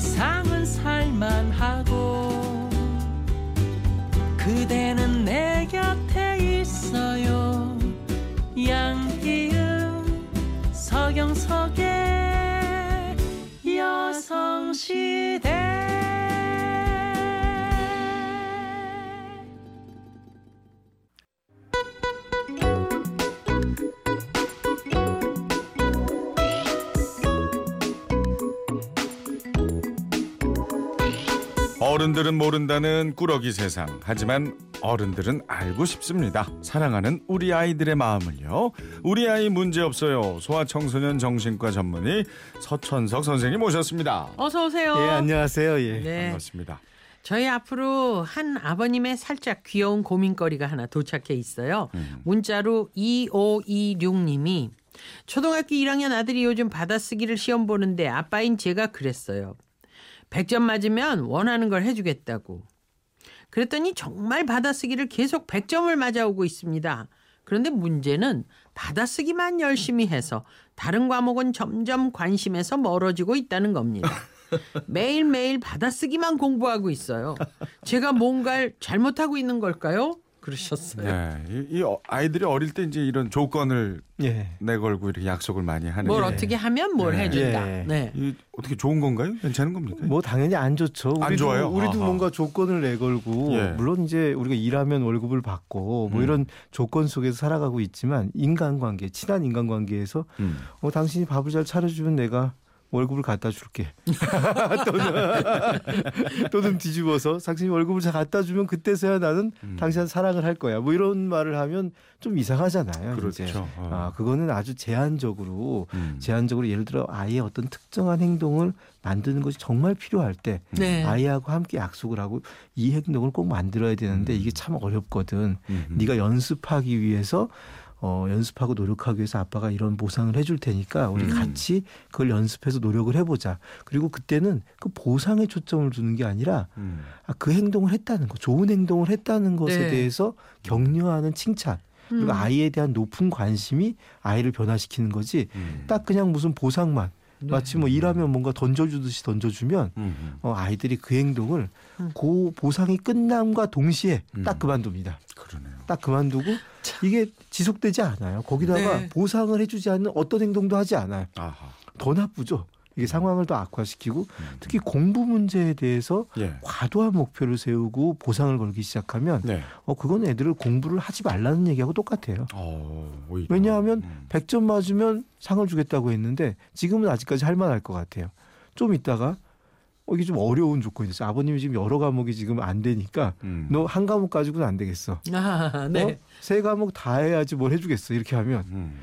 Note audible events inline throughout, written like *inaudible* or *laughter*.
세상은 살만하고 그대는 어른들은 모른다는 꾸러기 세상. 하지만 어른들은 알고 싶습니다. 사랑하는 우리 아이들의 마음을요. 우리 아이 문제 없어요. 소아청소년 정신과 전문의 서천석 선생님 모셨습니다. 어서 오세요. 예, 안녕하세요. 예. 네. 반갑습니다. 저희 앞으로 한 아버님의 살짝 귀여운 고민거리가 하나 도착해 있어요. 음. 문자로 2526님이 초등학교 1학년 아들이 요즘 받아쓰기를 시험 보는데 아빠인 제가 그랬어요. 100점 맞으면 원하는 걸 해주겠다고. 그랬더니 정말 받아쓰기를 계속 100점을 맞아오고 있습니다. 그런데 문제는 받아쓰기만 열심히 해서 다른 과목은 점점 관심에서 멀어지고 있다는 겁니다. *laughs* 매일매일 받아쓰기만 공부하고 있어요. 제가 뭔가를 잘못하고 있는 걸까요? 그러셨어요. 네, 이, 이 어- 아이들이 어릴 때 이제 이런 조건을 예. 내걸고 이렇게 약속을 많이 하는 뭘게 어떻게 하면 뭘 네. 해준다. 예. 네. 이 어떻게 좋은 건가요? 괜찮은 겁니까? 뭐 당연히 안 좋죠. 우리도, 안 좋아요? 우리도 아하. 뭔가 조건을 내걸고 예. 물론 이제 우리가 일하면 월급을 받고 뭐 음. 이런 조건 속에서 살아가고 있지만 인간관계, 친한 인간관계에서 음. 어, 당신이 밥을 잘 차려주면 내가 월급을 갖다 줄게. *laughs* 또는, 또는 뒤집어서 당신이 월급을 잘 갖다 주면 그때서야 나는 음. 당신한테 사랑을 할 거야. 뭐 이런 말을 하면 좀 이상하잖아요. 그렇죠. 이제. 어. 아, 그거는 아주 제한적으로 음. 제한적으로 예를 들어 아이의 어떤 특정한 행동을 만드는 것이 정말 필요할 때 네. 아이하고 함께 약속을 하고 이 행동을 꼭 만들어야 되는데 음. 이게 참 어렵거든. 음. 네가 연습하기 위해서 어 연습하고 노력하기 위해서 아빠가 이런 보상을 해줄 테니까 우리 음. 같이 그걸 연습해서 노력을 해보자. 그리고 그때는 그 보상에 초점을 두는 게 아니라 음. 아, 그 행동을 했다는 거, 좋은 행동을 했다는 것에 네. 대해서 격려하는 칭찬. 그리고 음. 아이에 대한 높은 관심이 아이를 변화시키는 거지. 음. 딱 그냥 무슨 보상만 네. 마치 뭐 일하면 뭔가 던져주듯이 던져주면 음. 어, 아이들이 그 행동을 음. 그 보상이 끝남과 동시에 음. 딱 그만둡니다. 그러네요. 딱 그만두고 이게 지속되지 않아요. 거기다가 네. 보상을 해주지 않는 어떤 행동도 하지 않아요. 아하. 더 나쁘죠. 이게 상황을 더 악화시키고 음. 특히 공부 문제에 대해서 예. 과도한 목표를 세우고 보상을 걸기 시작하면 네. 어 그건 애들을 공부를 하지 말라는 얘기하고 똑같아요. 어. 왜냐하면 음. 100점 맞으면 상을 주겠다고 했는데 지금은 아직까지 할 만할 것 같아요. 좀 있다가 어, 이게 좀 어려운 조건이 있어요. 아버님이 지금 여러 과목이 지금 안 되니까 음. 너한 과목 가지고는 안 되겠어. *laughs* 아, 네. 어? 세 과목 다 해야지 뭘 해주겠어. 이렇게 하면 음.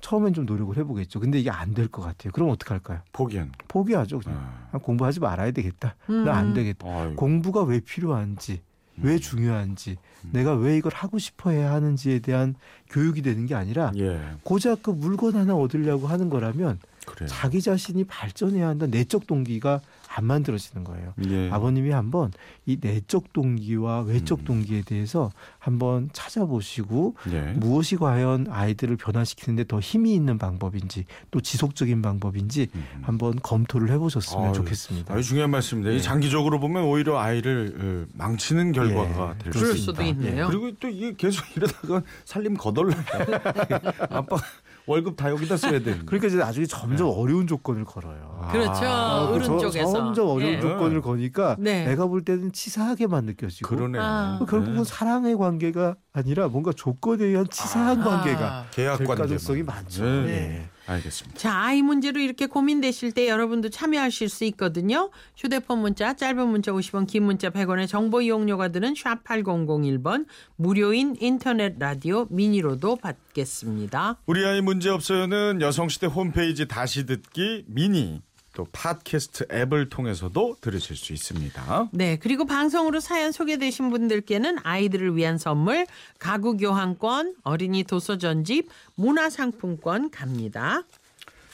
처음엔 좀 노력을 해보겠죠. 근데 이게 안 될 것 같아요. 그럼 어떡할까요? 포기한. 포기하죠. 그냥 아. 아, 공부하지 말아야 되겠다. 음. 나안 되겠다. 아이고. 공부가 왜 필요한지, 왜 음. 중요한지, 음. 내가 왜 이걸 하고 싶어 해야 하는지에 대한 교육이 되는 게 아니라 예. 고작 그 물건 하나 얻으려고 하는 거라면 그래. 자기 자신이 발전해야 한다는 내적 동기가 안 만들어지는 거예요. 예. 아버님이 한번 이 내적 동기와 외적 음. 동기에 대해서 한번 찾아보시고 예. 무엇이 과연 아이들을 변화시키는데 더 힘이 있는 방법인지 또 지속적인 방법인지 음. 한번 검토를 해보셨으면 아유, 좋겠습니다. 아주 중요한 말씀입니다. 이 예. 장기적으로 보면 오히려 아이를 어, 망치는 결과가 예, 될수 그럴 있다. 수도 있네요. 그리고 또 이게 계속 *laughs* 이러다가 살림 거덜나요. *laughs* 아빠 월급 다 여기다 써야 되는. *laughs* 그러니까 이제 나중에 점점 어려운 조건을 걸어요. 아. 그렇죠. 아, 어른 저- 쪽에서. 점점 어려운 예. 조건을 거니까 네. 내가 볼 때는 치사하게만 느껴지고 그러네요. 아. 결국은 네. 사랑의 관계가 아니라 뭔가 조건에 의한 치사한 아. 관계가 계약 가능성이 많죠. 네. 네. 알겠습니다. 자, 아이 문제로 이렇게 고민되실 때 여러분도 참여하실 수 있거든요. 휴대폰 문자, 짧은 문자 50원, 긴 문자 100원의 정보 이용료가 드는 샵 8001번, 무료인 인터넷 라디오 미니로도 받겠습니다. 우리 아이 문제 없어요는 여성시대 홈페이지 다시 듣기 미니 또 팟캐스트 앱을 통해서도 들으실 수 있습니다. 네, 그리고 방송으로 사연 소개되신 분들께는 아이들을 위한 선물, 가구 교환권, 어린이 도서 전집, 문화 상품권 갑니다.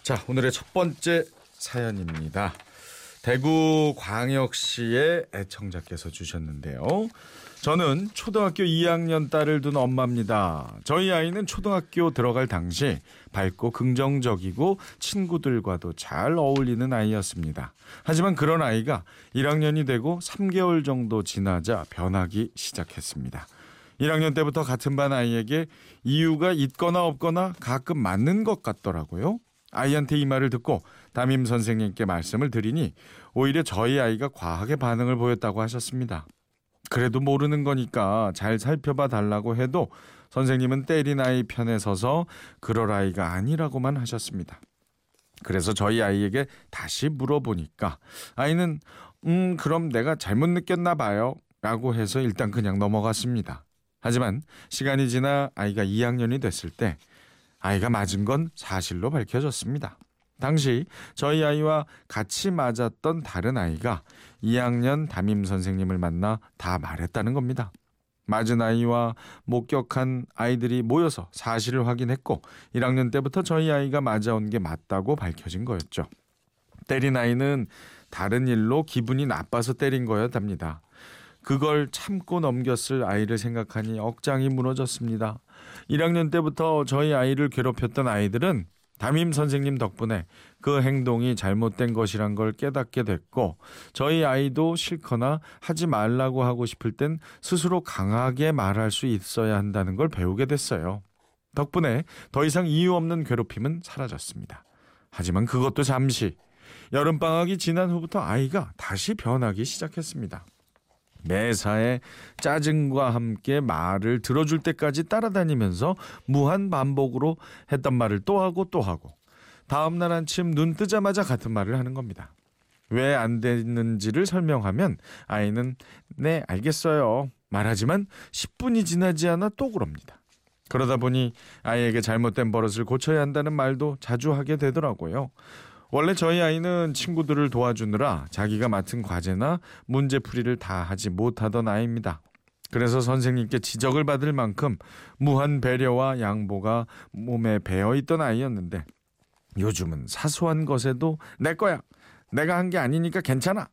자, 오늘의 첫 번째 사연입니다. 대구 광역시의 애청자께서 주셨는데요. 저는 초등학교 2학년 딸을 둔 엄마입니다. 저희 아이는 초등학교 들어갈 당시 밝고 긍정적이고 친구들과도 잘 어울리는 아이였습니다. 하지만 그런 아이가 1학년이 되고 3개월 정도 지나자 변하기 시작했습니다. 1학년 때부터 같은 반 아이에게 이유가 있거나 없거나 가끔 맞는 것 같더라고요. 아이한테 이 말을 듣고 담임 선생님께 말씀을 드리니 오히려 저희 아이가 과하게 반응을 보였다고 하셨습니다. 그래도 모르는 거니까 잘 살펴봐 달라고 해도 선생님은 때린 아이 편에 서서 그럴 아이가 아니라고만 하셨습니다. 그래서 저희 아이에게 다시 물어보니까 아이는 음 그럼 내가 잘못 느꼈나 봐요 라고 해서 일단 그냥 넘어갔습니다. 하지만 시간이 지나 아이가 2학년이 됐을 때 아이가 맞은 건 사실로 밝혀졌습니다. 당시 저희 아이와 같이 맞았던 다른 아이가 2학년 담임 선생님을 만나 다 말했다는 겁니다. 맞은 아이와 목격한 아이들이 모여서 사실을 확인했고 1학년 때부터 저희 아이가 맞아온 게 맞다고 밝혀진 거였죠. 때린 아이는 다른 일로 기분이 나빠서 때린 거였답니다. 그걸 참고 넘겼을 아이를 생각하니 억장이 무너졌습니다. 1학년 때부터 저희 아이를 괴롭혔던 아이들은 담임 선생님 덕분에 그 행동이 잘못된 것이란 걸 깨닫게 됐고 저희 아이도 싫거나 하지 말라고 하고 싶을 땐 스스로 강하게 말할 수 있어야 한다는 걸 배우게 됐어요. 덕분에 더 이상 이유 없는 괴롭힘은 사라졌습니다. 하지만 그것도 잠시 여름방학이 지난 후부터 아이가 다시 변하기 시작했습니다. 매사에 짜증과 함께 말을 들어줄 때까지 따라다니면서 무한 반복으로 했던 말을 또 하고 또 하고 다음 날 아침 눈 뜨자마자 같은 말을 하는 겁니다. 왜안 됐는지를 설명하면 아이는 네 알겠어요 말하지만 10분이 지나지 않아 또 그럽니다. 그러다 보니 아이에게 잘못된 버릇을 고쳐야 한다는 말도 자주 하게 되더라고요. 원래 저희 아이는 친구들을 도와주느라 자기가 맡은 과제나 문제풀이를 다 하지 못하던 아이입니다. 그래서 선생님께 지적을 받을 만큼 무한 배려와 양보가 몸에 배어 있던 아이였는데 요즘은 사소한 것에도 내 거야. 내가 한 게 아니니까 괜찮아.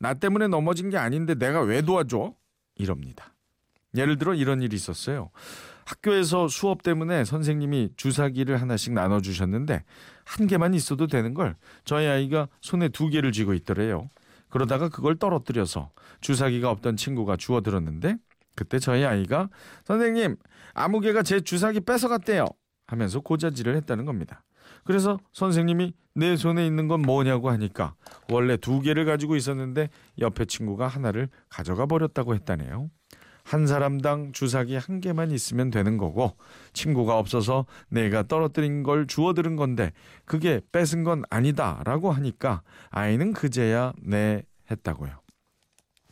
나 때문에 넘어진 게 아닌데 내가 왜 도와줘? 이럽니다. 예를 들어 이런 일이 있었어요. 학교에서 수업 때문에 선생님이 주사기를 하나씩 나눠주셨는데 한 개만 있어도 되는 걸 저희 아이가 손에 두 개를 쥐고 있더래요. 그러다가 그걸 떨어뜨려서 주사기가 없던 친구가 주워 들었는데 그때 저희 아이가 선생님 아무개가 제 주사기 뺏어갔대요 하면서 고자질을 했다는 겁니다. 그래서 선생님이 내 손에 있는 건 뭐냐고 하니까 원래 두 개를 가지고 있었는데 옆에 친구가 하나를 가져가 버렸다고 했다네요. 한 사람당 주사기 한 개만 있으면 되는 거고 친구가 없어서 내가 떨어뜨린 걸 주워 들은 건데 그게 뺏은 건 아니다라고 하니까 아이는 그제야 네 했다고요.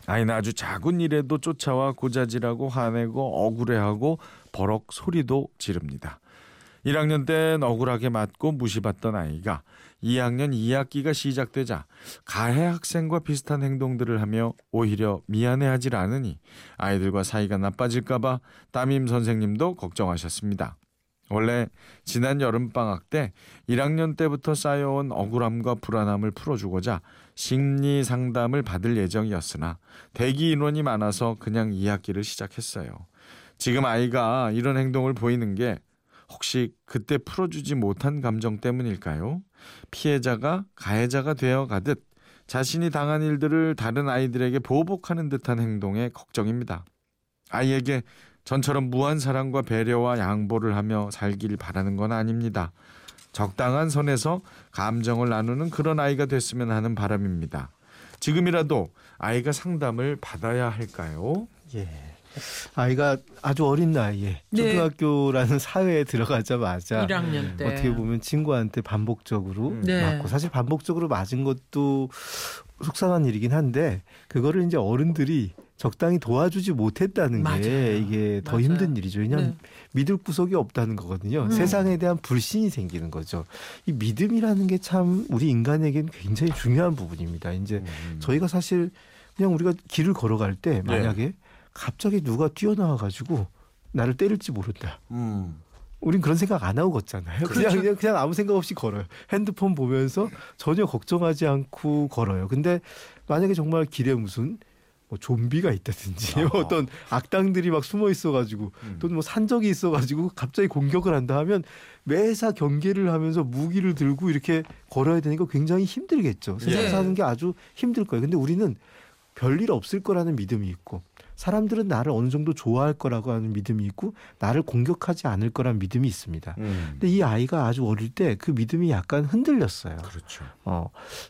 아이는 아주 작은 일에도 쫓아와 고자질하고 화내고 억울해하고 버럭 소리도 지릅니다. 1학년 땐 억울하게 맞고 무시받던 아이가 2학년 2학기가 시작되자 가해 학생과 비슷한 행동들을 하며 오히려 미안해하질 않으니 아이들과 사이가 나빠질까봐 담임 선생님도 걱정하셨습니다. 원래 지난 여름방학 때 1학년 때부터 쌓여온 억울함과 불안함을 풀어주고자 심리 상담을 받을 예정이었으나 대기 인원이 많아서 그냥 2학기를 시작했어요. 지금 아이가 이런 행동을 보이는 게 혹시 그때 풀어주지 못한 감정 때문일까요? 피해자가 가해자가 되어 가듯 자신이 당한 일들을 다른 아이들에게 보복하는 듯한 행동에 걱정입니다. 아이에게 전처럼 무한 사랑과 배려와 양보를 하며 살길 바라는 건 아닙니다. 적당한 선에서 감정을 나누는 그런 아이가 됐으면 하는 바람입니다. 지금이라도 아이가 상담을 받아야 할까요? 예. 아이가 아주 어린 나이에 네. 초등학교라는 사회에 들어가자마자 1학년 때 어떻게 보면 친구한테 반복적으로 네. 맞고 사실 반복적으로 맞은 것도 속상한 일이긴 한데 그거를 이제 어른들이 적당히 도와주지 못했다는 맞아요. 게 이게 더 맞아요. 힘든 일이죠. 왜냐하면 네. 믿을 구석이 없다는 거거든요. 음. 세상에 대한 불신이 생기는 거죠. 이 믿음이라는 게 참 우리 인간에게는 굉장히 중요한 부분입니다. 이제 음. 저희가 사실 그냥 우리가 길을 걸어갈 때 만약에 갑자기 누가 뛰어나와 가지고 나를 때릴지 모른다. 음. 우린 그런 생각 안 하고 걷잖아요. 그냥, 그냥 그냥 아무 생각 없이 걸어요. 핸드폰 보면서 전혀 걱정하지 않고 걸어요. 근데 만약에 정말 길에 무슨 뭐 좀비가 있다든지 아하. *laughs* 어떤 악당들이 막 숨어 있어가지고 음. 또는 뭐 산적이 있어가지고 갑자기 공격을 한다 하면 매사 경계를 하면서 무기를 들고 이렇게 걸어야 되니까 굉장히 힘들겠죠. 세상 예. 사는 게 아주 힘들 거예요. 근데 우리는 별일 없을 거라는 믿음이 있고 사람들은 나를 어느 정도 좋아할 거라고 하는 믿음이 있고 나를 공격하지 않을 거라는 믿음이 있습니다. 음. 근데 이 아이가 아주 어릴 때 그 믿음이 약간 흔들렸어요. 그렇죠. 어,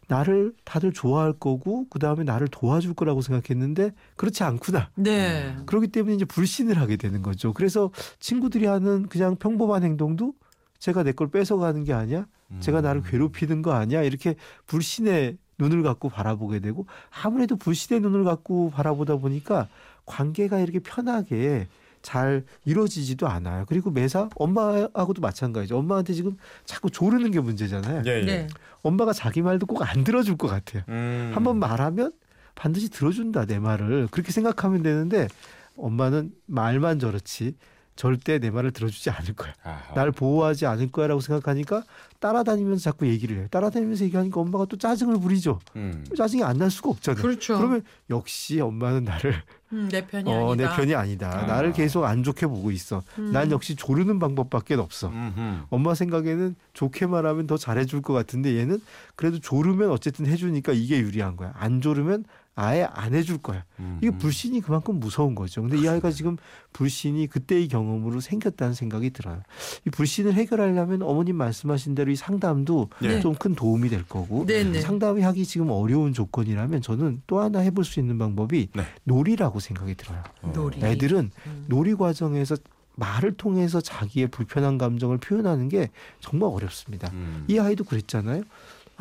나를 다들 좋아할 거고 그 다음에 나를 도와줄 거라고 생각했는데 그렇지 않구나. 네. 그렇기 때문에 이제 불신을 하게 되는 거죠. 그래서 친구들이 하는 그냥 평범한 행동도 제가 내 걸 뺏어가는 게 아니야. 제가 음. 나를 괴롭히는 거 아니야. 이렇게 불신의 눈을 갖고 바라보게 되고 아무래도 불신의 눈을 갖고 바라보다 보니까 관계가 이렇게 편하게 잘 이루어지지도 않아요. 그리고 매사 엄마하고도 마찬가지죠. 엄마한테 지금 자꾸 조르는 게 문제잖아요. 예, 예. 네. 엄마가 자기 말도 꼭 안 들어줄 것 같아요. 음. 한번 말하면 반드시 들어준다 내 말을 그렇게 생각하면 되는데 엄마는 말만 저렇지 절대 내 말을 들어주지 않을 거야. 아하. 나를 보호하지 않을 거야라고 생각하니까 따라다니면서 자꾸 얘기를 해요. 따라다니면서 얘기하니까 엄마가 또 짜증을 부리죠. 음. 짜증이 안 날 수가 없잖아요. 그렇죠. 그러면 역시 엄마는 나를 음, 내 편이 어, 내 아니다. 편이 아니다. 아. 나를 계속 안 좋게 보고 있어. 음. 난 역시 조르는 방법밖에 없어. 음흠. 엄마 생각에는 좋게 말하면 더 잘해줄 것 같은데 얘는 그래도 조르면 어쨌든 해주니까 이게 유리한 거야. 안 조르면 아예 안 해줄 거야. 이게 음흠. 불신이 그만큼 무서운 거죠. 근데 이 아이가 지금 불신이 그때의 경험으로 생겼다는 생각이 들어요. 이 불신을 해결하려면 어머님 말씀하신 대로 이 상담도 네. 좀큰 도움이 될 거고 네네. 상담이 하기 지금 어려운 조건이라면 저는 또 하나 해볼 수 있는 방법이 네. 놀이라고 생각이 들어요. 어. 놀이. 애들은 음. 놀이 과정에서 말을 통해서 자기의 불편한 감정을 표현하는 게 정말 어렵습니다. 음. 이 아이도 그랬잖아요.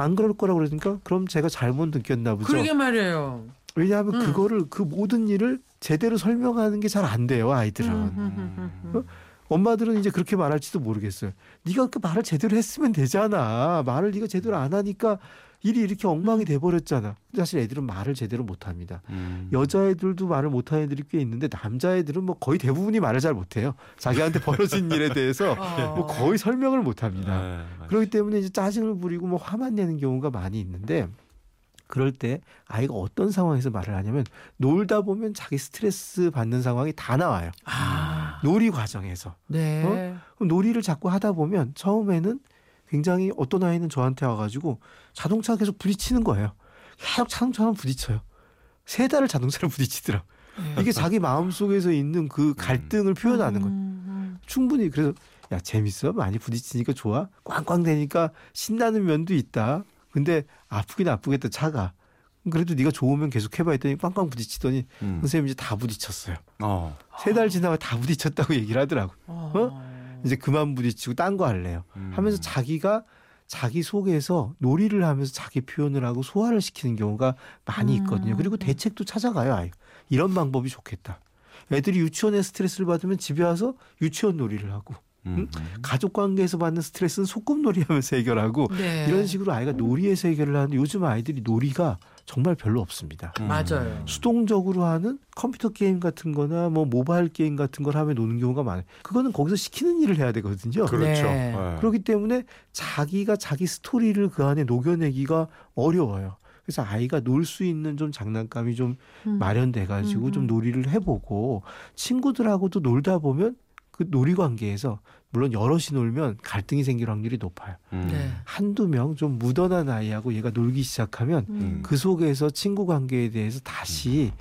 안 그럴 거라고 그러니까 그럼 제가 잘못 느꼈나 보죠. 그러게 말이에요. 왜냐하면 음. 그거를 그 모든 일을 제대로 설명하는 게 잘 안 돼요 아이들은. 음, 음, 음, 음, 음. 엄마들은 이제 그렇게 말할지도 모르겠어요. 네가 그 말을 제대로 했으면 되잖아. 말을 네가 제대로 안 하니까 일이 이렇게 엉망이 돼 버렸잖아. 근데 사실 애들은 말을 제대로 못 합니다. 음. 여자애들도 말을 못하는 애들이 꽤 있는데 남자애들은 뭐 거의 대부분이 말을 잘 못해요. 자기한테 *laughs* 벌어진 일에 대해서 어. 뭐 거의 설명을 못합니다. 네. 그렇기 때문에 이제 짜증을 부리고 뭐 화만 내는 경우가 많이 있는데 그럴 때 아이가 어떤 상황에서 말을 하냐면 놀다 보면 자기 스트레스 받는 상황이 다 나와요. 아, 놀이 과정에서. 네. 그럼 놀이를 자꾸 하다 보면 처음에는 굉장히 어떤 아이는 저한테 와가지고 자동차 계속 부딪히는 거예요. 계속 자동차만 부딪혀요. 세 달을 자동차를 *laughs* 부딪히더라. 이게 자기 마음 속에서 있는 그 갈등을 표현하는 거예요. 음, 충분히 그래서 야 재밌어 많이 부딪히니까 좋아 꽝꽝 대니까 신나는 면도 있다. 근데 아프긴 아프겠다 차가. 그래도 네가 좋으면 계속 해봐 했더니 꽝꽝 부딪히더니 음. 선생님 이제 다 부딪혔어요. 어. 세달 지나고 다 부딪혔다고 *laughs* 얘기를 하더라고. 어. 이제 그만 부딪히고 딴 거 할래요. 음. 하면서 자기가 자기 속에서 놀이를 하면서 자기 표현을 하고 소화를 시키는 경우가 많이 있거든요. 그리고 대책도 찾아가요. 아이. 이런 방법이 좋겠다. 애들이 유치원에 스트레스를 받으면 집에 와서 유치원 놀이를 하고 음. 가족 관계에서 받는 스트레스는 소꿉놀이 하면서 해결하고 네. 이런 식으로 아이가 놀이에서 해결을 하는데 요즘 아이들이 놀이가 정말 별로 없습니다. 음. 맞아요. 수동적으로 하는 컴퓨터 게임 같은 거나 뭐 모바일 게임 같은 걸 하면 노는 경우가 많아요. 그거는 거기서 시키는 일을 해야 되거든요. 그렇죠. 네. 네. 그렇기 때문에 자기가 자기 스토리를 그 안에 녹여내기가 어려워요. 그래서 아이가 놀 수 있는 좀 장난감이 좀 음. 마련돼 가지고 음, 좀 음. 놀이를 해보고 친구들하고도 놀다 보면 그 놀이 관계에서 물론 여럿이 놀면 갈등이 생길 확률이 높아요. 음. 네. 한두 명 좀 묻어난 아이하고 얘가 놀기 시작하면 음. 그 속에서 친구 관계에 대해서 다시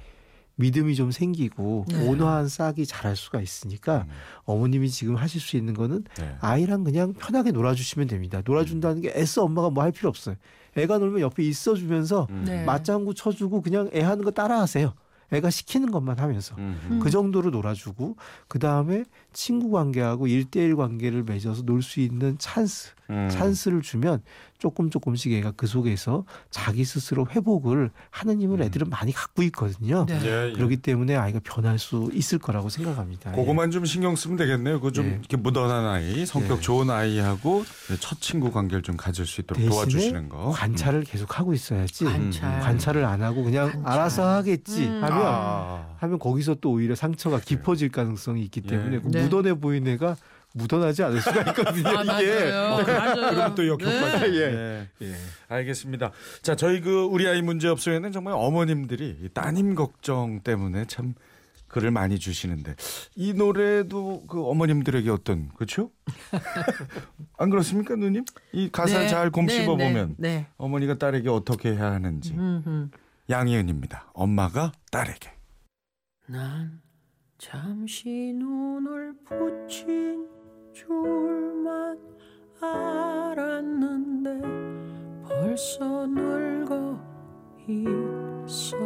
믿음이 좀 생기고 네. 온화한 싹이 자랄 수가 있으니까 음. 어머님이 지금 하실 수 있는 거는 네. 아이랑 그냥 편하게 놀아주시면 됩니다. 놀아준다는 게 애써 엄마가 뭐 할 필요 없어요. 애가 놀면 옆에 있어주면서 음. 네. 맞장구 쳐주고 그냥 애 하는 거 따라하세요. 애가 시키는 것만 하면서 음. 그 정도로 놀아주고 그 다음에 친구 관계하고 일대일 관계를 맺어서 놀 수 있는 찬스, 음. 찬스를 주면 조금 조금씩 애가 그 속에서 자기 스스로 회복을 하는 힘을 음. 애들은 많이 갖고 있거든요. 네. 예, 예. 그렇기 때문에 아이가 변할 수 있을 거라고 생각합니다. 그거만 좀 신경 쓰면 되겠네요. 그좀 예. 이렇게 묻어난 아이, 성격 예. 좋은 아이하고 첫 친구 관계를 좀 가질 수 있도록 대신에 도와주시는 거. 관찰을 계속 하고 있어야지. 관찰. 음. 관찰 을 안 하고 그냥 관찰. 알아서 하겠지 음. 하면 아. 하면 거기서 또 오히려 상처가 깊어질 가능성이 있기 때문에 예. 그 네. 묻어내 보인 애가 묻어나지 않을 수가 있거든요. 아, 이게. 맞아요. 맞아요. 그럼 또 역효과가. 네. 예. 예. 예. 알겠습니다. 자, 저희 그 우리 아이 문제 없어에는 정말 어머님들이 이 따님 걱정 때문에 참 글을 많이 주시는데 이 노래도 그 어머님들에게 어떤 그렇죠? *laughs* 안 그렇습니까, 누님? 이 가사 네, 잘 곰씹어 네, 보면 네, 네. 어머니가 딸에게 어떻게 해야 하는지 음, 음. 양희은입니다. 엄마가 딸에게. 난 잠시 눈을 붙인 줄만 알았는데 벌써 늙어 있었고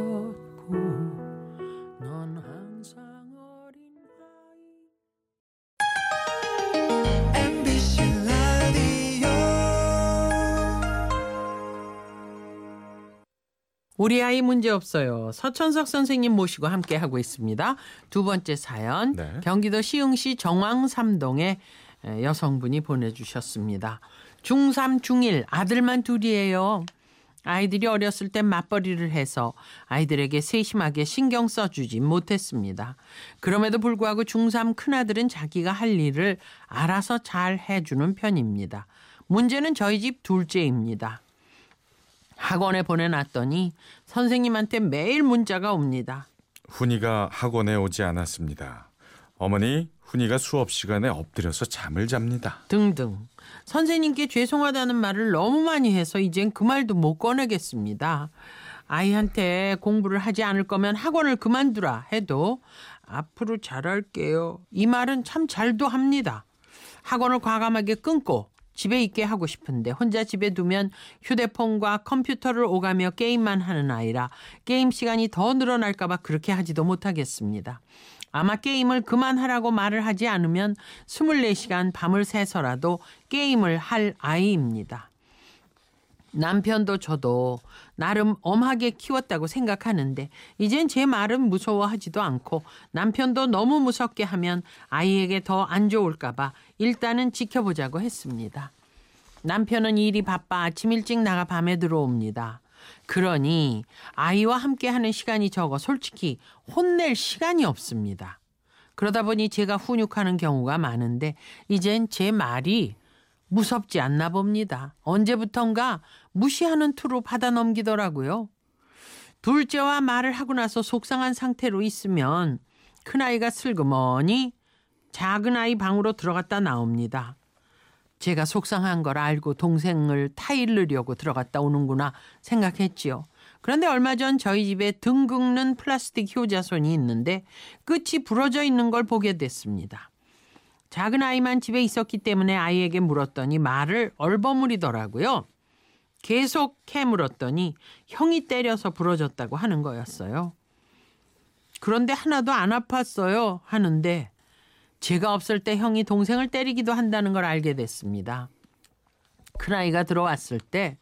우리 아이 문제 없어요. 서천석 선생님 모시고 함께 하고 있습니다. 두 번째 사연 네. 경기도 시흥시 정왕 삼동의 에, 여성분이 보내주셨습니다. 중3, 중1 아들만 둘이에요. 아이들이 어렸을 땐 맞벌이를 해서 아이들에게 세심하게 신경 써주지 못했습니다. 그럼에도 불구하고 중3 큰아들은 자기가 할 일을 알아서 잘 해주는 편입니다. 문제는 저희 집 둘째입니다. 학원에 보내놨더니 선생님한테 매일 문자가 옵니다. 훈이가 학원에 오지 않았습니다. 어머니, 훈이가 수업 시간에 엎드려서 잠을 잡니다. 등등. 선생님께 죄송하다는 말을 너무 많이 해서 이젠 그 말도 못 꺼내겠습니다. 아이한테 공부를 하지 않을 거면 학원을 그만두라 해도 앞으로 잘할게요. 이 말은 참 잘도 합니다. 학원을 과감하게 끊고 집에 있게 하고 싶은데 혼자 집에 두면 휴대폰과 컴퓨터를 오가며 게임만 하는 아이라 게임 시간이 더 늘어날까봐 그렇게 하지도 못하겠습니다. 아마 게임을 그만하라고 말을 하지 않으면 24시간 밤을 새서라도 게임을 할 아이입니다. 남편도 저도 나름 엄하게 키웠다고 생각하는데 이젠 제 말은 무서워하지도 않고 남편도 너무 무섭게 하면 아이에게 더 안 좋을까봐 일단은 지켜보자고 했습니다. 남편은 일이 바빠 아침 일찍 나가 밤에 들어옵니다. 그러니 아이와 함께 하는 시간이 적어 솔직히 혼낼 시간이 없습니다. 그러다 보니 제가 훈육하는 경우가 많은데 이젠 제 말이 무섭지 않나 봅니다. 언제부턴가 무시하는 투로 받아 넘기더라고요. 둘째와 말을 하고 나서 속상한 상태로 있으면 큰아이가 슬그머니 작은아이 방으로 들어갔다 나옵니다. 제가 속상한 걸 알고 동생을 타일르려고 들어갔다 오는구나 생각했지요. 그런데 얼마 전 저희 집에 등 긁는 플라스틱 효자손이 있는데 끝이 부러져 있는 걸 보게 됐습니다. 작은 아이만 집에 있었기 때문에 아이에게 물었더니 말을 얼버무리더라고요. 계속 캐물었더니 형이 때려서 부러졌다고 하는 거였어요. 그런데 하나도 안 아팠어요 하는데 제가 없을 때 형이 동생을 때리기도 한다는 걸 알게 됐습니다. 큰아이가 들어왔을 때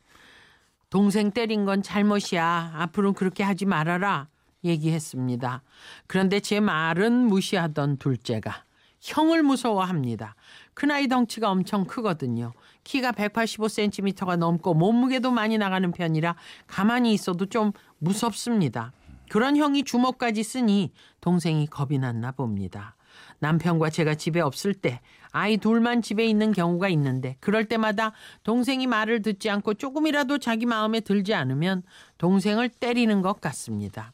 동생 때린 건 잘못이야. 앞으로 그렇게 하지 말아라. 얘기했습니다. 그런데 제 말은 무시하던 둘째가 형을 무서워합니다. 큰아이 덩치가 엄청 크거든요. 키가 185cm가 넘고 몸무게도 많이 나가는 편이라 가만히 있어도 좀 무섭습니다. 그런 형이 주먹까지 쓰니 동생이 겁이 났나 봅니다. 남편과 제가 집에 없을 때 아이 둘만 집에 있는 경우가 있는데 그럴 때마다 동생이 말을 듣지 않고 조금이라도 자기 마음에 들지 않으면 동생을 때리는 것 같습니다.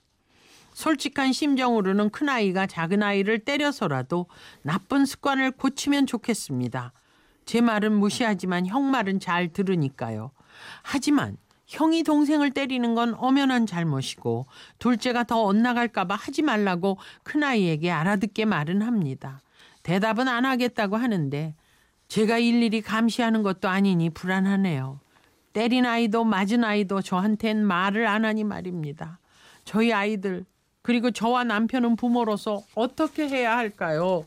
솔직한 심정으로는 큰아이가 작은아이를 때려서라도 나쁜 습관을 고치면 좋겠습니다. 제 말은 무시하지만 형 말은 잘 들으니까요. 하지만 형이 동생을 때리는 건 엄연한 잘못이고 둘째가 더 엇나갈까봐 하지 말라고 큰아이에게 알아듣게 말은 합니다. 대답은 안 하겠다고 하는데 제가 일일이 감시하는 것도 아니니 불안하네요. 때린 아이도 맞은 아이도 저한텐 말을 안 하니 말입니다. 저희 아이들 그리고 저와 남편은 부모로서 어떻게 해야 할까요?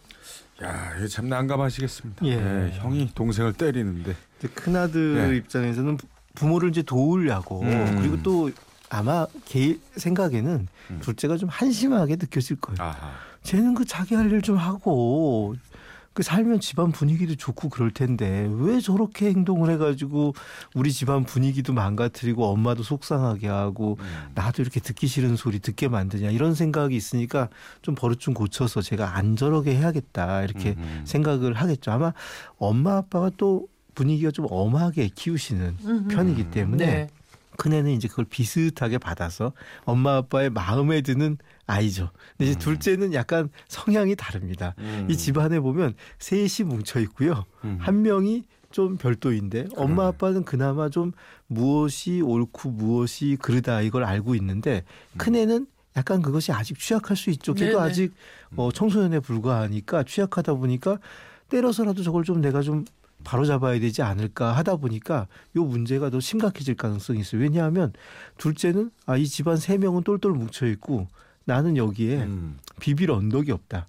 야, 참 난감하시겠습니다. 예. 네, 형이 동생을 때리는데 큰아들 네. 입장에서는 부모를 이제 도우려고 음. 그리고 또 아마 개 생각에는 둘째가 좀 한심하게 느껴질 거예요. 아하. 쟤는 그 자기 할 일 좀 하고 그 살면 집안 분위기도 좋고 그럴 텐데 왜 저렇게 행동을 해가지고 우리 집안 분위기도 망가뜨리고 엄마도 속상하게 하고 나도 이렇게 듣기 싫은 소리 듣게 만드냐 이런 생각이 있으니까 좀 버릇 좀 고쳐서 제가 안 저러게 해야겠다 이렇게 음. 생각을 하겠죠. 아마 엄마 아빠가 또 분위기가 좀 엄하게 키우시는 음. 편이기 때문에 네. 큰애는 이제 그걸 비슷하게 받아서 엄마 아빠의 마음에 드는 아이죠. 근데 이제 둘째는 약간 성향이 다릅니다. 음. 이 집안에 보면 셋이 뭉쳐 있고요. 음. 한 명이 좀 별도인데 엄마. 아빠는 그나마 좀 무엇이 옳고 무엇이 그르다 이걸 알고 있는데 큰애는 약간 그것이 아직 취약할 수 있죠. 걔도 네네. 아직 어, 청소년에 불과하니까 취약하다 보니까 때려서라도 저걸 좀 내가 좀 바로 잡아야 되지 않을까 하다 보니까 요 문제가 더 심각해질 가능성이 있어요. 왜냐하면 둘째는 아 이 집안 세 명은 똘똘 뭉쳐 있고 나는 여기에 음. 비빌 언덕이 없다.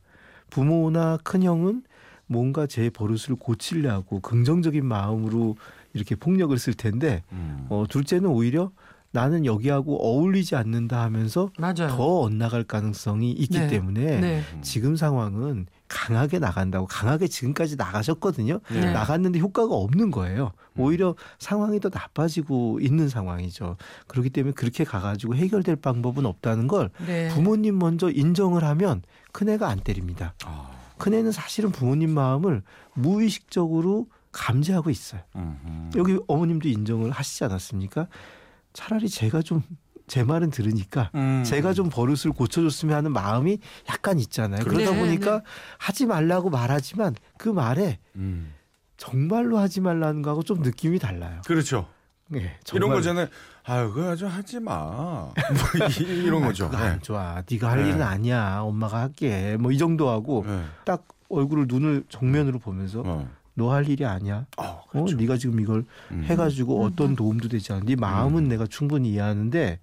부모나 큰형은 뭔가 제 버릇을 고치려고 긍정적인 마음으로 이렇게 폭력을 쓸 텐데 음. 어, 둘째는 오히려 나는 여기하고 어울리지 않는다 하면서 맞아요. 더 엇나갈 가능성이 있기 네. 때문에 네. 지금 상황은 강하게 나간다고 강하게 지금까지 나가셨거든요. 네. 나갔는데 효과가 없는 거예요. 오히려 상황이 더 나빠지고 있는 상황이죠. 그렇기 때문에 그렇게 가가지고 해결될 방법은 없다는 걸 네. 부모님 먼저 인정을 하면 큰애가 안 때립니다. 아. 큰애는 사실은 부모님 마음을 무의식적으로 감지하고 있어요. 음, 음. 여기 어머님도 인정을 하시지 않았습니까? 차라리 제가 좀 제 말은 들으니까 음. 제가 좀 버릇을 고쳐줬으면 하는 마음이 약간 있잖아요. 그러다 네, 보니까 네. 하지 말라고 말하지만 그 말에 음. 정말로 하지 말라는 거하고 좀 느낌이 달라요. 그렇죠. 네, 이런 거잖아요. 아유, 그거 아주 하지 마. 뭐 이- *laughs* 이런 거죠. 그거 안 좋아. 네가 할 네. 일은 아니야. 엄마가 할게. 뭐 이 정도 하고 네. 딱 얼굴을 눈을 정면으로 보면서 어. 너할 일이 아니야. 어, 어, 그렇죠. 네가 지금 이걸 음. 해가지고 어떤 도움도 되지 않아. 네 마음은 내가 충분히 이해하는데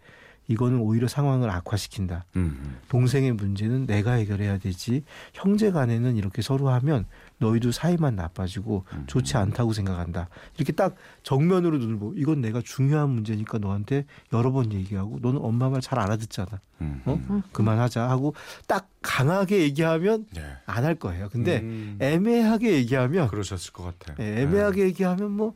이거는 오히려 상황을 악화시킨다. 음. 동생의 문제는 내가 해결해야 되지. 형제 간에는 이렇게 서로 하면 너희도 사이만 나빠지고 음. 좋지 않다고 생각한다. 이렇게 딱 정면으로 눈을 보고 이건 내가 중요한 문제니까 너한테 여러 번 얘기하고 너는 엄마 말 잘 알아듣잖아. 음. 어? 그만하자 하고 딱 강하게 얘기하면 네. 안할 거예요. 근데 음. 애매하게 얘기하면 그러셨을 것 같아요. 예, 애매하게 얘기하면 뭐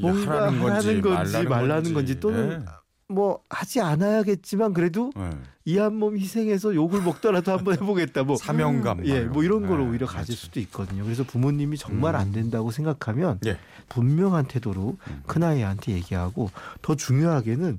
뭔가 하라는 건지, 하라는 건지 말라는 건지 또는 네. 뭐 하지 않아야겠지만 그래도 네. 이한 몸 희생해서 욕을 먹더라도 한번 *laughs* 해보겠다. 뭐 사명감. 예, 뭐 이런 걸 네, 오히려 가질 그렇죠. 수도 있거든요. 그래서 부모님이 정말 음. 안 된다고 생각하면 예. 분명한 태도로 음. 큰아이한테 얘기하고 더 중요하게는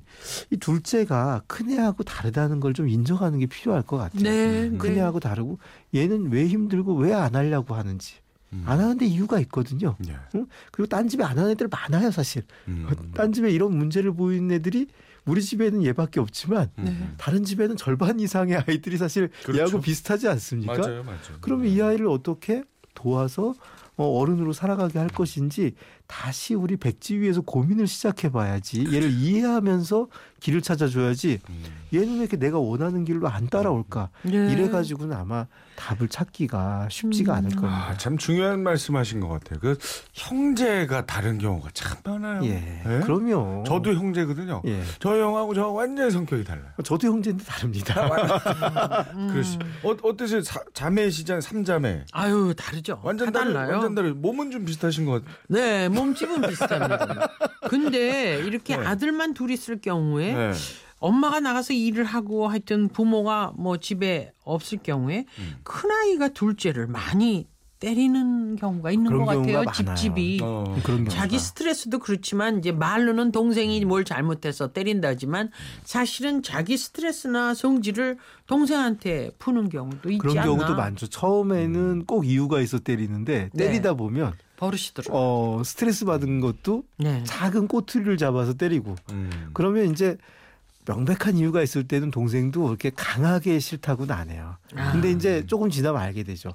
이 둘째가 큰 애하고 다르다는 걸 좀 인정하는 게 필요할 것 같아요. 네. 네. 큰 애하고 다르고 얘는 왜 힘들고 왜 안 하려고 하는지 음. 안 하는데 이유가 있거든요. 예. 응? 그리고 딴 집에 안 하는 애들 많아요, 사실. 음. 딴 집에 이런 문제를 보이는 애들이 우리 집에는 얘밖에 없지만 네. 음. 다른 집에는 절반 이상의 아이들이 사실 그렇죠. 얘하고 비슷하지 않습니까? 맞아요, 맞아요. 그러면 이 아이를 어떻게 도와서 어, 어른으로 살아가게 할 것인지 다시 우리 백지 위에서 고민을 시작해 봐야지. 얘를 이해하면서 길을 찾아줘야지. 음. 얘는 왜 이렇게 내가 원하는 길로 안 따라올까? 네. 이래 가지고는 아마 답을 찾기가 쉽지가 음. 않을 아, 겁니다. 참 중요한 말씀하신 것 같아요. 그 형제가 다른 경우가 참 많아요. 예. 예? 그럼요. 저도 형제거든요. 예. 저 형하고 저 완전히 성격이 달라요. 저도 형제인데 다릅니다. 음. 그러시. 어, 어떠세요? 사- 자매시장 삼자매. 아유 다르죠. 완전 달라요. 완전 다른. 몸은 좀 비슷하신 것 같아요. 네, 몸집은 비슷합니다. 근데 이렇게 네. 아들만 둘 있을 경우에 네. 엄마가 나가서 일을 하고 하여튼 부모가 뭐 집에 없을 경우에 음. 큰 아이가 둘째를 많이 때리는 경우가 있는 것 같아요. 집집이. 어. 자기 스트레스도 그렇지만 이제 말로는 동생이 뭘 잘못해서 때린다지만 사실은 자기 스트레스나 성질을 동생한테 푸는 경우도 있지 그런 않나. 경우도 많죠. 처음에는 꼭 이유가 있어 때리는데 네. 때리다 보면 버릇이더라고요. 어 스트레스 받은 것도 네. 작은 꼬투리를 잡아서 때리고 음. 그러면 이제 명백한 이유가 있을 때는 동생도 그렇게 강하게 싫다고는 안 해요. 아. 근데 이제 조금 지나면 알게 되죠.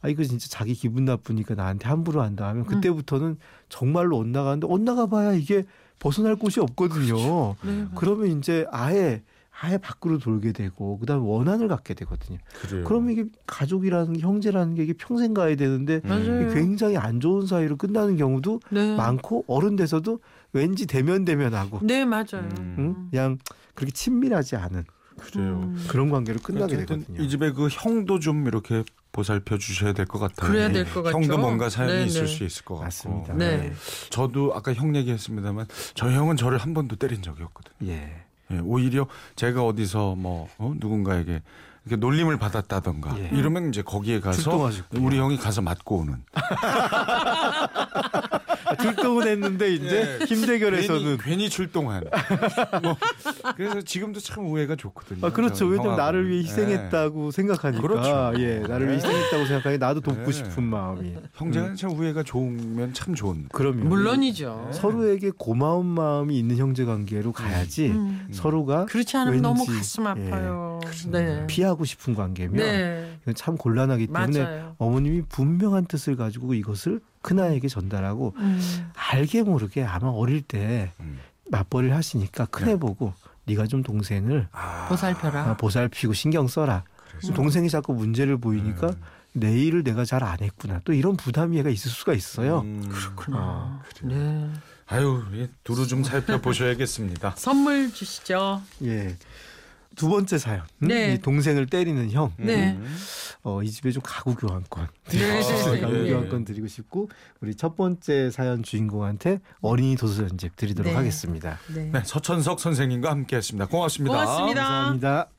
아 이거 진짜 자기 기분 나쁘니까 나한테 함부로 한다 하면 그때부터는 정말로 엇나가는데 엇나가 봐야 이게 벗어날 곳이 없거든요. 네. 그러면 이제 아예 아예 밖으로 돌게 되고 그다음에 원한을 갖게 되거든요. 그래요. 그러면 이게 가족이라는 게 형제라는 게 이게 평생 가야 되는데 맞아요. 이게 굉장히 안 좋은 사이로 끝나는 경우도 네. 많고 어른 돼서도 왠지 대면 대면하고 네, 맞아요. 음. 응? 그냥 그렇게 친밀하지 않은 그래요. 음. 그런 관계로 끝나게 되거든요. 이 집에 그 형도 좀 이렇게 보살펴 주셔야 될 것 같아요. 그래야 될 것 같죠. 형도 뭔가 사연이 네, 있을 네. 수 있을 것 같고. 맞습니다. 네. 저도 아까 형 얘기했습니다만 저 형은 저를 한 번도 때린 적이 없거든요. 예. 예, 오히려 제가 어디서 뭐 어? 누군가에게 이렇게 놀림을 받았다던가 예. 이러면 이제 거기에 가서 출동하셨군요. 우리 형이 가서 맞고 오는. *laughs* 아, 출동은 했는데 이제 예. 힘대결에서는 괜히, 괜히 출동한. 뭐, 그래서 지금도 참 우애가 좋거든요. 아 그렇죠. 저 왜냐면. 나를 위해 예. 희생했다고 생각하니까 그렇죠. 예, 나를 위해 네. 희생했다고 생각하니 나도 돕고 네. 싶은 마음이. 형제가 참 우애가 좋으면 참 좋은. 그러면 물론이죠. 서로에게 고마운 마음이 있는 형제 관계로 가야지 음. 서로가 그렇지 않으면 왠지, 너무 가슴 예, 아파요. 네. 피하고 싶은 관계면 네. 이건 참 곤란하기 때문에 맞아요. 어머님이 분명한 뜻을 가지고 이것을 큰아이에게 전달하고 음. 알게 모르게 아마 어릴 때 음. 맞벌이를 하시니까 큰애 보고 네가 좀 동생을 아, 보살펴라. 아, 보살피고 신경 써라. 그래서 동생이 자꾸 문제를 보이니까 음. 내 일을 내가 잘 안 했구나. 또 이런 부담 이해가 있을 수가 있어요. 음, 그렇구나. 네. 아유, 예, 두루 좀 *laughs* 살펴보셔야겠습니다. 선물 주시죠. 예. 두 번째 사연. 음? 네. 이 동생을 때리는 형. 네. 음. 어, 이 집에 좀 가구 교환권. 네. *laughs* 가구 예. 교환권 드리고 싶고 우리 첫 번째 사연 주인공한테 어린이 도서 전집 드리도록 네. 하겠습니다. 네. 네, 서천석 선생님과 함께했습니다. 고맙습니다. 고맙습니다. 감사합니다.